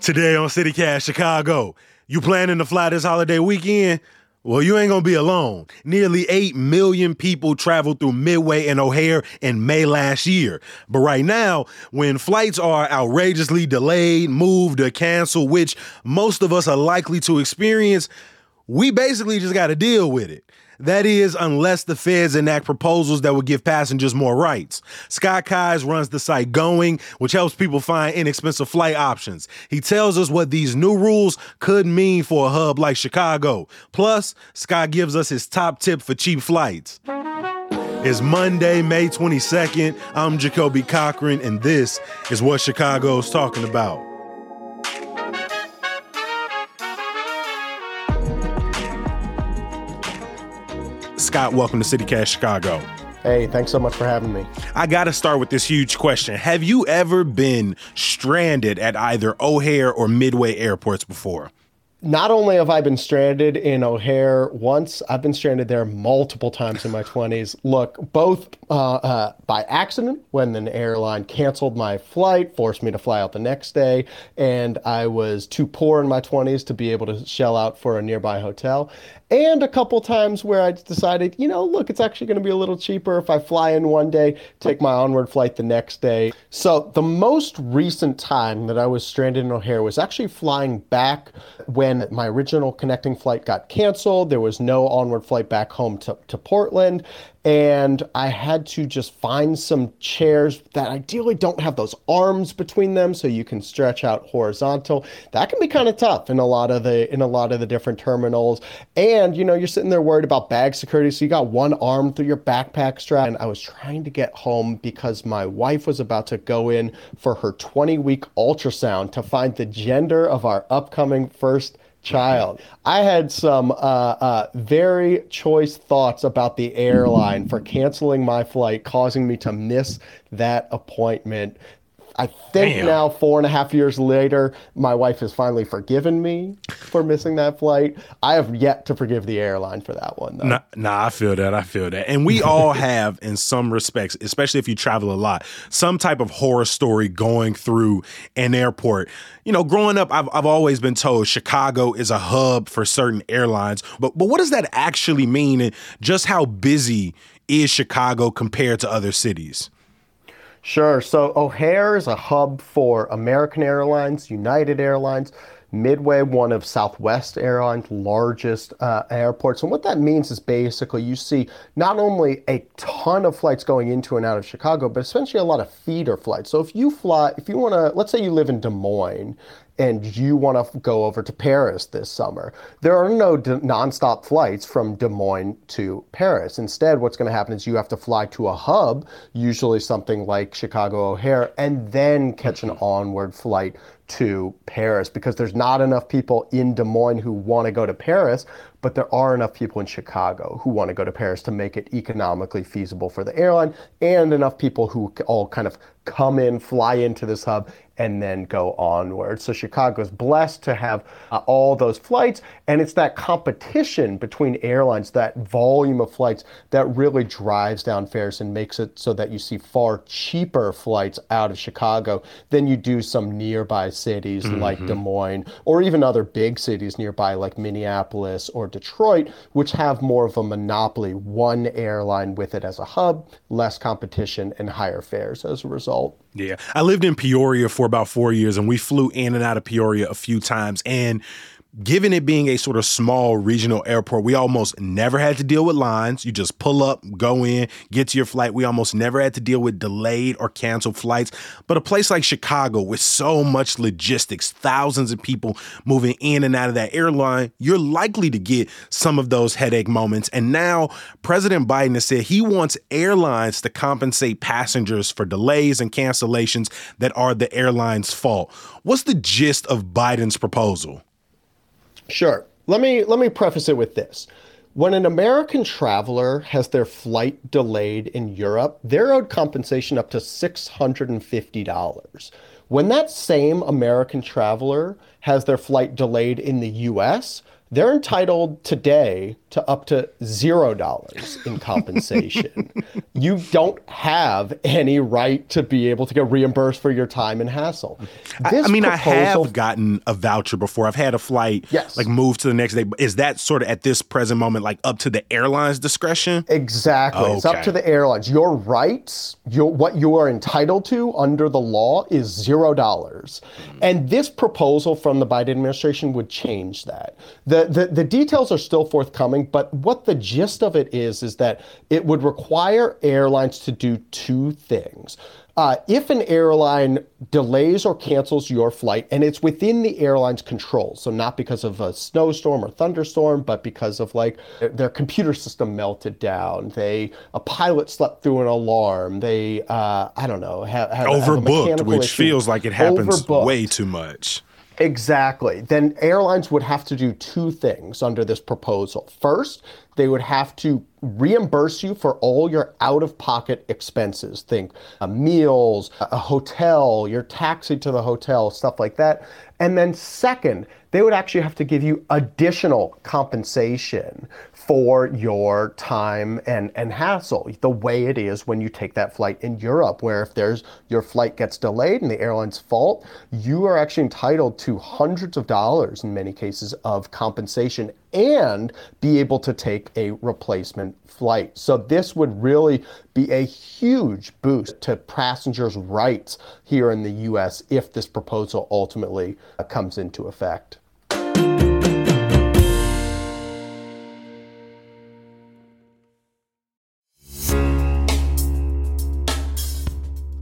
Today on CityCast Chicago, you planning to fly this holiday weekend? Well, you ain't gonna be alone. Nearly 8 million people traveled through Midway and O'Hare in May last year. But right now, when flights are outrageously delayed, moved, or canceled, which most of us are likely to experience, we basically just gotta deal with it. That is, unless the feds enact proposals that would give passengers more rights. Scott Keyes runs the site Going, which helps people find inexpensive flight options. He tells us what these new rules could mean for a hub like Chicago. Plus, Scott gives us his top tip for cheap flights. It's Monday, May 22nd. I'm Jacoby Cochran, and this is what Chicago's talking about. Scott, welcome to CityCast Chicago. Hey, thanks so much for having me. I got to start with this huge question. Have you ever been stranded at either O'Hare or Midway airports before? Not only have I been stranded in O'Hare once, I've been stranded there multiple times in my 20s. Look, both uh, uh, by accident when an airline canceled my flight, forced me to fly out the next day, and I was too poor in my 20s to be able to shell out for a nearby hotel. And a couple times where I decided, you know, look, it's actually going to be a little cheaper if I fly in one day, take my onward flight the next day. So the most recent time that I was stranded in O'Hare was actually flying back when my original connecting flight got canceled. There was no onward flight back home to, to Portland and I had to just find some chairs that ideally don't have those arms between them so you can stretch out horizontal. That can be kind of tough in a lot of the in a lot of the different terminals. And you know, you're sitting there worried about bag security, so you got one arm through your backpack strap. And I was trying to get home because my wife was about to go in for her 20 week ultrasound to find the gender of our upcoming first child. I had some uh, uh, very choice thoughts about the airline for canceling my flight, causing me to miss that appointment. I think Damn. now, four and a half years later, my wife has finally forgiven me for missing that flight. I have yet to forgive the airline for that one, though. Nah, nah I feel that. I feel that. And we all have, in some respects, especially if you travel a lot, some type of horror story going through an airport. You know, growing up, I've, I've always been told Chicago is a hub for certain airlines. But, but what does that actually mean? And just how busy is Chicago compared to other cities? Sure. So O'Hare is a hub for American Airlines, United Airlines, Midway, one of Southwest Airlines' largest uh, airports. And what that means is basically you see not only a ton of flights going into and out of Chicago, but essentially a lot of feeder flights. So if you fly, if you want to, let's say you live in Des Moines and you want to go over to Paris this summer, there are no d- nonstop flights from Des Moines to Paris. Instead, what's going to happen is you have to fly to a hub, usually something like Chicago O'Hare, and then catch an mm-hmm. onward flight to Paris because there's not enough people in Des Moines who want to go to Paris, but there are enough people in Chicago who want to go to Paris to make it economically feasible for the airline and enough people who all kind of come in, fly into this hub, and then go onward. So Chicago is blessed to have uh, all those flights, and it's that competition between airlines, that volume of flights, that really drives down fares and makes it so that you see far cheaper flights out of Chicago than you do some nearby cities mm-hmm. like Des Moines or even other big cities nearby like Minneapolis or Detroit, which have more of a monopoly, one airline with it as a hub, less competition, and higher fares as a result. Yeah. I lived in Peoria for about four years and we flew in and out of Peoria a few times. And given it being a sort of small regional airport, we almost never had to deal with lines. You just pull up, go in, get to your flight. We almost never had to deal with delayed or canceled flights. But a place like Chicago, with so much logistics, thousands of people moving in and out of that airline, you're likely to get some of those headache moments. And now President Biden has said he wants airlines to compensate passengers for delays and cancellations that are the airline's fault. What's the gist of Biden's proposal? Sure. Let me let me preface it with this. When an American traveler has their flight delayed in Europe, they're owed compensation up to $650. When that same American traveler has their flight delayed in the US, they're entitled today to up to zero dollars in compensation. you don't have any right to be able to get reimbursed for your time and hassle. I, I, mean, proposal, I have gotten a voucher before. I've had a flight yes. like move to the next day. Is that sort of at this present moment like up to the airline's discretion? Exactly. Okay. It's up to the airlines. Your rights, your what you are entitled to under the law is zero dollars. Hmm. And this proposal from the Biden administration would change that. The the, the, details are still forthcoming, but what the gist of it is, is that it would require airlines to do two things. Uh, if an airline delays or cancels your flight and it's within the airline's control, so not because of a snowstorm or thunderstorm, but because of like their computer system melted down, they a pilot slept through an alarm, they uh, I don't know have, have overbooked, have which issue. feels like it happens overbooked. way too much. Exactly. Then airlines would have to do two things under this proposal. First, they would have to reimburse you for all your out of pocket expenses. Think uh, meals, a hotel, your taxi to the hotel, stuff like that. And then, second, they would actually have to give you additional compensation for your time and, and hassle, the way it is when you take that flight in Europe, where if there's your flight gets delayed and the airline's fault, you are actually entitled to hundreds of dollars in many cases of compensation and be able to take a replacement flight. So this would really be a huge boost to passengers' rights here in the US if this proposal ultimately comes into effect.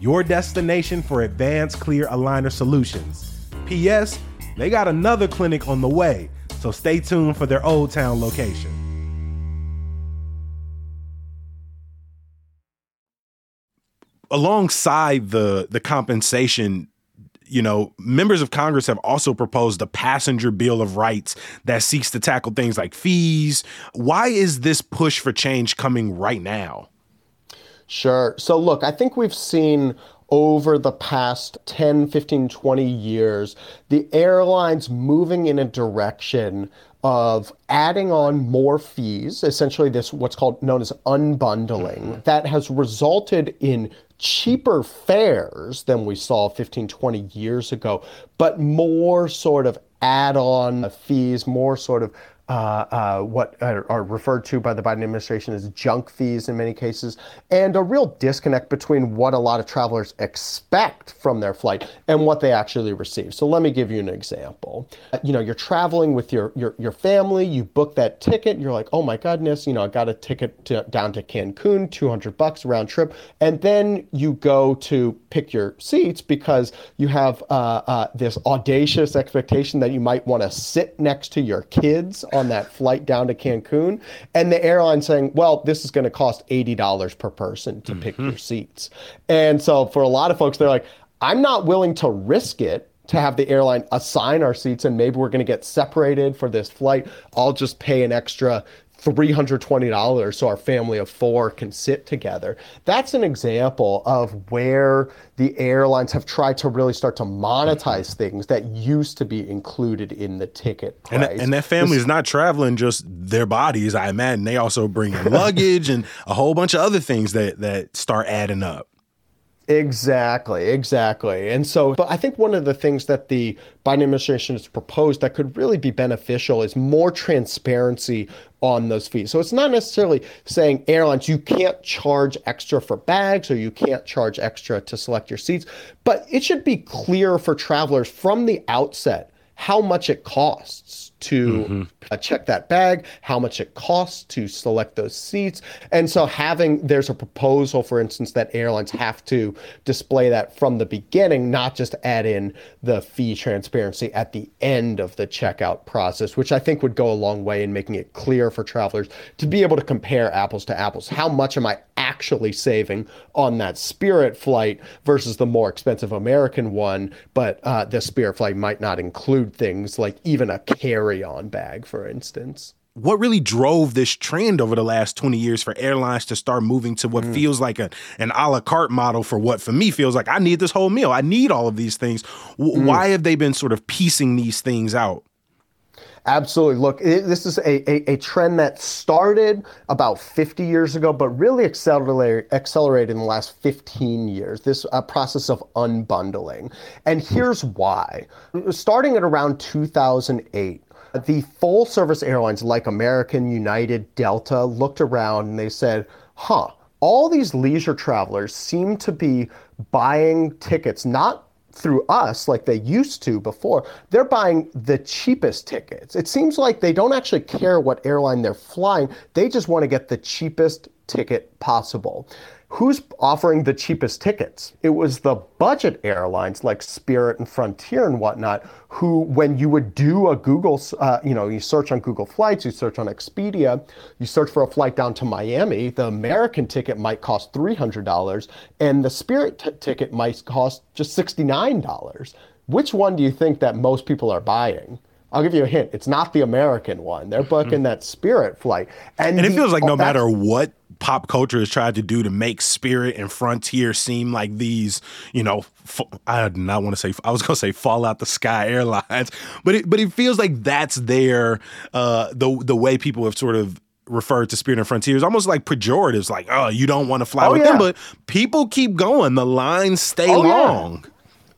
your destination for advanced clear aligner solutions. P.S. They got another clinic on the way, so stay tuned for their Old Town location. Alongside the the compensation you know, members of Congress have also proposed a passenger bill of rights that seeks to tackle things like fees. Why is this push for change coming right now? Sure. So, look, I think we've seen over the past 10, 15, 20 years the airlines moving in a direction of adding on more fees, essentially this what's called known as unbundling, mm-hmm. that has resulted in cheaper fares than we saw 15, 20 years ago, but more sort of add-on fees, more sort of uh, uh, what are referred to by the Biden administration as junk fees in many cases, and a real disconnect between what a lot of travelers expect from their flight and what they actually receive. So let me give you an example. Uh, you know, you're traveling with your your, your family, you book that ticket, you're like, oh my goodness, you know, I got a ticket to, down to Cancun, 200 bucks round trip, and then you go to pick your seats because you have uh, this audacious expectation that you might want to sit next to your kids that flight down to Cancun, and the airline saying, well, this is going to cost $80 per person to pick mm-hmm. your seats. And so for a lot of folks, they're like, I'm not willing to risk it to have the airline assign our seats and maybe we're going to get separated for this flight. I'll just pay an extra $320 so our family of four can sit together. That's an example of where the airlines have tried to really start to monetize things that used to be included in the ticket price. And, and that family is not traveling just their bodies, I imagine. They also bring in luggage and a whole bunch of other things that, that start adding up. Exactly, exactly. And so, but I think one of the things that the Biden administration has proposed that could really be beneficial is more transparency on those fees. So it's not necessarily saying airlines, you can't charge extra for bags or you can't charge extra to select your seats, but it should be clear for travelers from the outset how much it costs to mm-hmm. uh, check that bag, how much it costs to select those seats. And so having there's a proposal, for instance, that airlines have to display that from the beginning, not just add in the fee transparency at the end of the checkout process, which I think would go a long way in making it clear for travelers to be able to compare apples to apples. How much am I actually saving on that Spirit flight versus the more expensive American one? But uh, the Spirit flight might not include things like even a carry carry-on bag, for instance. What really drove this trend over the last 20 years for airlines to start moving to what mm. feels like a, an a la carte model for what for me feels like I need this whole meal. I need all of these things. W- mm. Why have they been sort of piecing these things out? Absolutely. Look, it, this is a, a, a, trend that started about 50 years ago, but really accelerated, accelerated in the last 15 years. This uh, process of unbundling. And here's why. Starting at around 2008, the full service airlines like American, United, Delta looked around and they said, huh, all these leisure travelers seem to be buying tickets not through us like they used to before. They're buying the cheapest tickets. It seems like they don't actually care what airline they're flying, they just want to get the cheapest ticket possible who's offering the cheapest tickets? It was the budget airlines like Spirit and Frontier and whatnot, who, when you would do a Google, uh, you know, you search on Google Flights, you search on Expedia, you search for a flight down to Miami, the American ticket might cost $300 and the Spirit t- ticket might cost just $69. Which one do you think that most people are buying? I'll give you a hint. It's not the American one. They're booking mm-hmm. that Spirit flight, and, and it the, feels like no matter what pop culture has tried to do to make Spirit and Frontier seem like these, you know, I do not want to say I was going to say fall out the sky airlines, but it, but it feels like that's their uh, the the way people have sort of referred to Spirit and Frontier is almost like pejoratives, like oh you don't want to fly oh, with yeah. them, but people keep going, the lines stay oh, long. Yeah.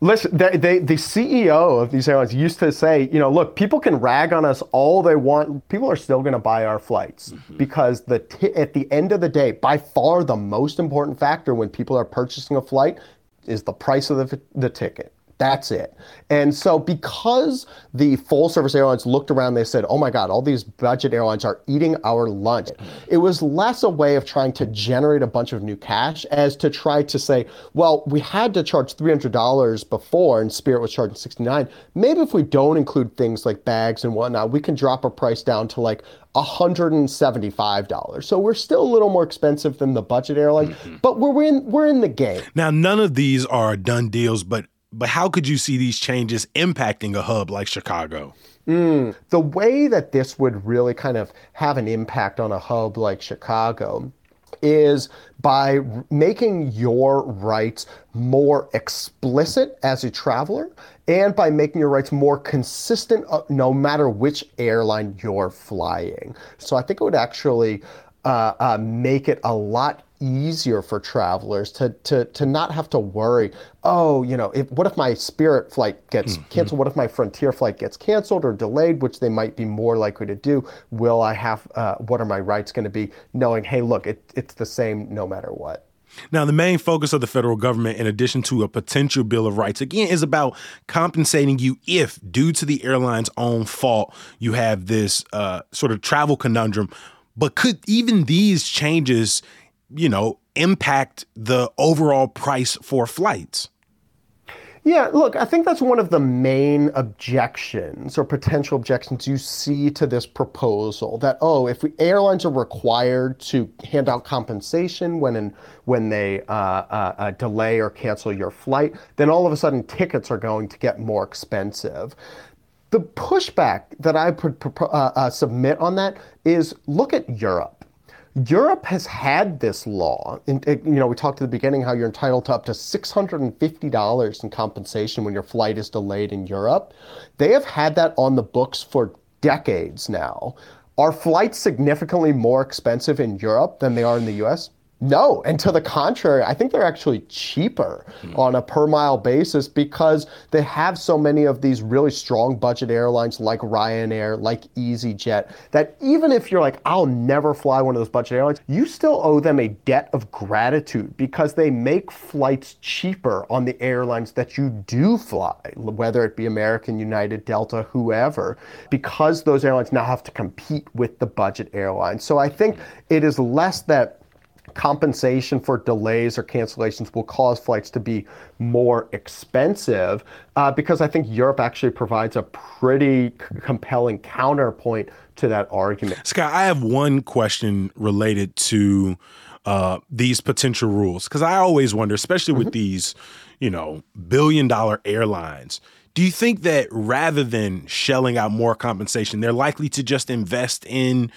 Listen, they, they, the CEO of these airlines used to say, you know, look, people can rag on us all they want. People are still going to buy our flights mm-hmm. because the t- at the end of the day, by far the most important factor when people are purchasing a flight is the price of the, the ticket. That's it. And so, because the full service airlines looked around, they said, oh my God, all these budget airlines are eating our lunch. It was less a way of trying to generate a bunch of new cash as to try to say, well, we had to charge $300 before and Spirit was charging 69 Maybe if we don't include things like bags and whatnot, we can drop our price down to like $175. So we're still a little more expensive than the budget airlines, mm-hmm. but we're in we're in the game. Now none of these are done deals, but but how could you see these changes impacting a hub like Chicago? Mm, the way that this would really kind of have an impact on a hub like Chicago is by making your rights more explicit as a traveler and by making your rights more consistent uh, no matter which airline you're flying. So I think it would actually uh, uh, make it a lot easier for travelers to to to not have to worry. Oh, you know, if, what if my Spirit flight gets mm-hmm. canceled? What if my Frontier flight gets canceled or delayed, which they might be more likely to do? Will I have? Uh, what are my rights going to be? Knowing, hey, look, it, it's the same no matter what. Now, the main focus of the federal government, in addition to a potential Bill of Rights, again, is about compensating you if, due to the airline's own fault, you have this uh, sort of travel conundrum. But could even these changes you know, impact the overall price for flights? Yeah, look, I think that's one of the main objections or potential objections you see to this proposal that, oh, if we, airlines are required to hand out compensation when, in, when they uh, uh, uh, delay or cancel your flight, then all of a sudden tickets are going to get more expensive. The pushback that I would uh, uh, submit on that is look at Europe. Europe has had this law. And, uh, you know, we talked at the beginning how you're entitled to up to $650 in compensation when your flight is delayed in Europe. They have had that on the books for decades now. Are flights significantly more expensive in Europe than they are in the US? No, and to the contrary, I think they're actually cheaper mm. on a per mile basis because they have so many of these really strong budget airlines like Ryanair, like EasyJet, that even if you're like, I'll never fly one of those budget airlines, you still owe them a debt of gratitude because they make flights cheaper on the airlines that you do fly, whether it be American, United, Delta, whoever, because those airlines now have to compete with the budget airlines. So I think it is less that compensation for delays or cancellations will cause flights to be more expensive uh, because I think Europe actually provides a pretty c- compelling counterpoint to that argument. Scott, I have one question related to uh, these potential rules because I always wonder, especially with mm-hmm. these, you know, billion dollar airlines. Do you think that rather than shelling out more compensation, they're likely to just invest in,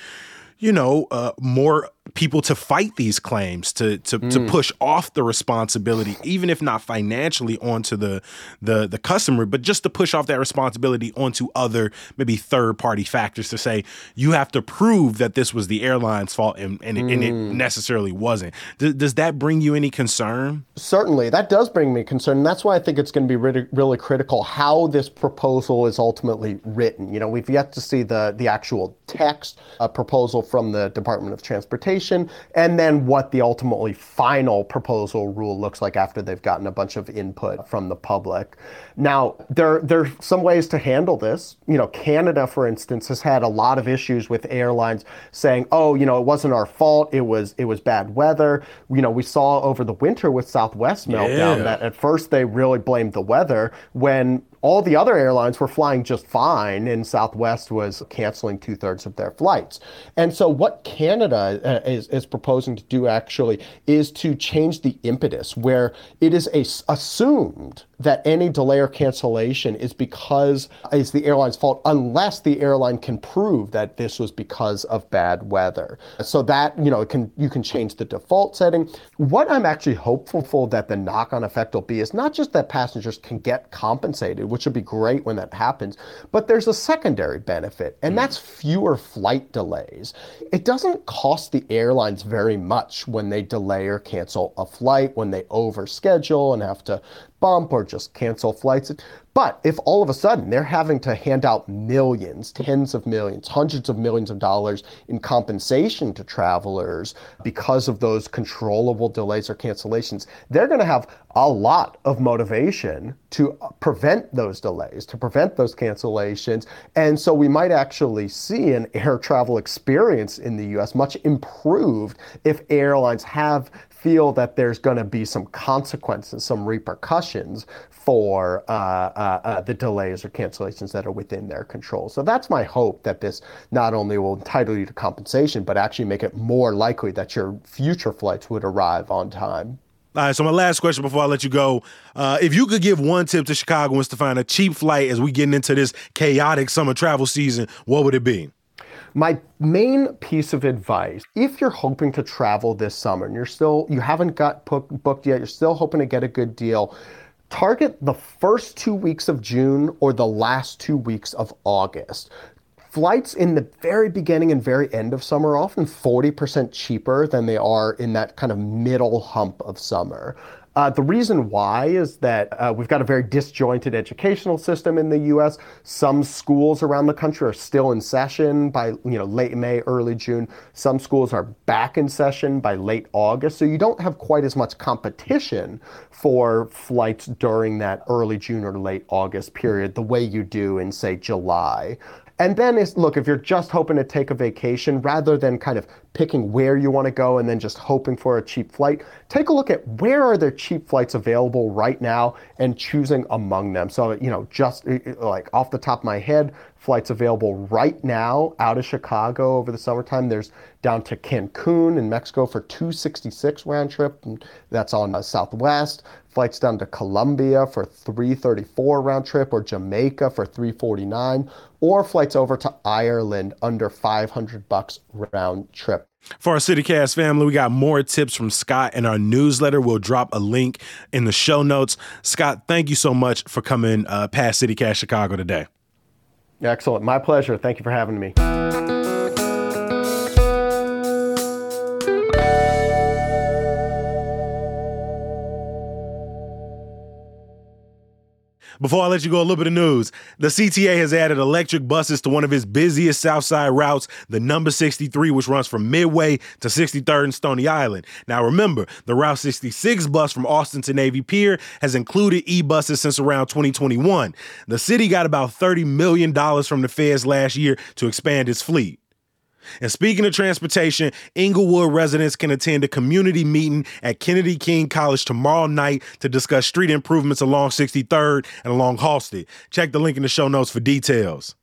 you know, uh, more people to fight these claims to to, mm. to push off the responsibility even if not financially onto the the the customer but just to push off that responsibility onto other maybe third party factors to say you have to prove that this was the airline's fault and, and, mm. it, and it, mm. necessarily wasn't does, does that bring you any concern certainly that does bring me concern and that's why i think it's going to be really, really critical how this proposal is ultimately written you know we've yet to see the the actual text a proposal from the department of transportation and then what the ultimately final proposal rule looks like after they've gotten a bunch of input from the public. Now, there, there are some ways to handle this. You know, Canada, for instance, has had a lot of issues with airlines saying, oh, you know, it wasn't our fault, it was, it was bad weather. You know, we saw over the winter with Southwest meltdown yeah. that at first they really blamed the weather when all the other airlines were flying just fine, and Southwest was canceling two thirds of their flights. And so, what Canada uh, is, is proposing to do actually is to change the impetus where it is a, assumed that any delay or cancellation is because it's the airline's fault unless the airline can prove that this was because of bad weather. So that, you know, can you can change the default setting. What I'm actually hopeful for that the knock-on effect will be is not just that passengers can get compensated, which would be great when that happens, but there's a secondary benefit, and hmm. that's fewer flight delays. It doesn't cost the airlines very much when they delay or cancel a flight, when they overschedule and have to bump or just cancel flights. But if all of a sudden they're having to hand out millions, tens of millions, hundreds of millions of dollars in compensation to travelers because of those controllable delays or cancellations, they're going to have a lot of motivation to prevent those delays, to prevent those cancellations. And so we might actually see an air travel experience in the US much improved if airlines have feel that there's going to be some consequences, some repercussions for uh, uh, uh, the delays or cancellations that are within their control. So that's my hope that this not only will entitle you to compensation, but actually make it more likely that your future flights would arrive on time. All right, so my last question before I let you go. Uh, if you could give one tip to Chicagoans to find a cheap flight as we get into this chaotic summer travel season, what would it be? My main piece of advice, if you're hoping to travel this summer and you're still you haven't got booked yet, you're still hoping to get a good deal, target the first 2 weeks of June or the last 2 weeks of August. Flights in the very beginning and very end of summer are often 40% cheaper than they are in that kind of middle hump of summer. Uh, the reason why is that uh, we've got a very disjointed educational system in the U.S. Some schools around the country are still in session by you know late May, early June. Some schools are back in session by late August. So you don't have quite as much competition for flights during that early June or late August period the way you do in say July. And then is look, if you're just hoping to take a vacation rather than kind of picking where you want to go and then just hoping for a cheap flight, take a look at where are there cheap flights available right now and choosing among them. So, you know, just like off the top of my head, flights available right now out of Chicago over the summertime. There's down to Cancun in Mexico for 266 round trip. And that's on uh, Southwest. Flights down to Colombia for 334 round trip or Jamaica for 349 or flights over to Ireland under 500 bucks round trip. For our CityCast family, we got more tips from Scott in our newsletter. We'll drop a link in the show notes. Scott, thank you so much for coming uh, past CityCast Chicago today. Excellent. My pleasure. Thank you for having me. Before I let you go, a little bit of news. The CTA has added electric buses to one of its busiest Southside routes, the number 63, which runs from Midway to 63rd and Stony Island. Now, remember, the Route 66 bus from Austin to Navy Pier has included e buses since around 2021. The city got about $30 million from the feds last year to expand its fleet. And speaking of transportation, Englewood residents can attend a community meeting at Kennedy King College tomorrow night to discuss street improvements along 63rd and along Halsted. Check the link in the show notes for details.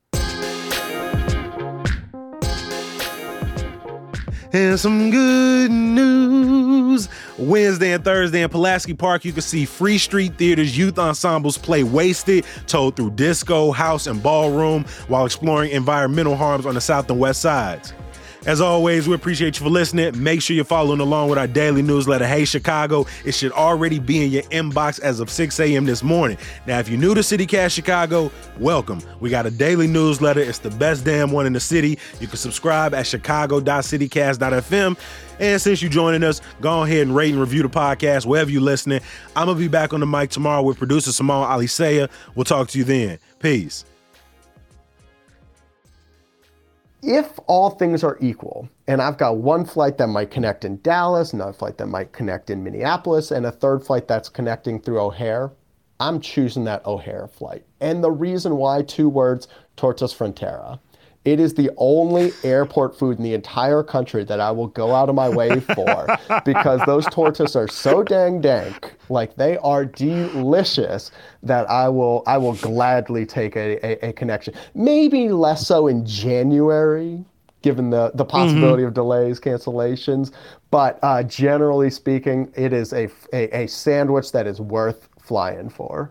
And some good news. Wednesday and Thursday in Pulaski Park, you can see Free Street Theater's youth ensembles play Wasted, told through disco, house, and ballroom while exploring environmental harms on the south and west sides. As always, we appreciate you for listening. Make sure you're following along with our daily newsletter, Hey Chicago. It should already be in your inbox as of 6 a.m. this morning. Now, if you're new to CityCast Chicago, welcome. We got a daily newsletter. It's the best damn one in the city. You can subscribe at chicago.citycast.fm. And since you're joining us, go ahead and rate and review the podcast wherever you're listening. I'm going to be back on the mic tomorrow with producer Simone Alicea. We'll talk to you then. Peace if all things are equal, and I've got one flight that might connect in Dallas, another flight that might connect in Minneapolis, and a third flight that's connecting through O'Hare, I'm choosing that O'Hare flight. And the reason why, two words, Tortas Frontera. It is the only airport food in the entire country that I will go out of my way for because those tortas are so dang dank, like they are delicious that I will I will gladly take a, a, a connection. Maybe less so in January, given the the possibility mm-hmm. of delays, cancellations. But uh, generally speaking, it is a, a, a sandwich that is worth flying for.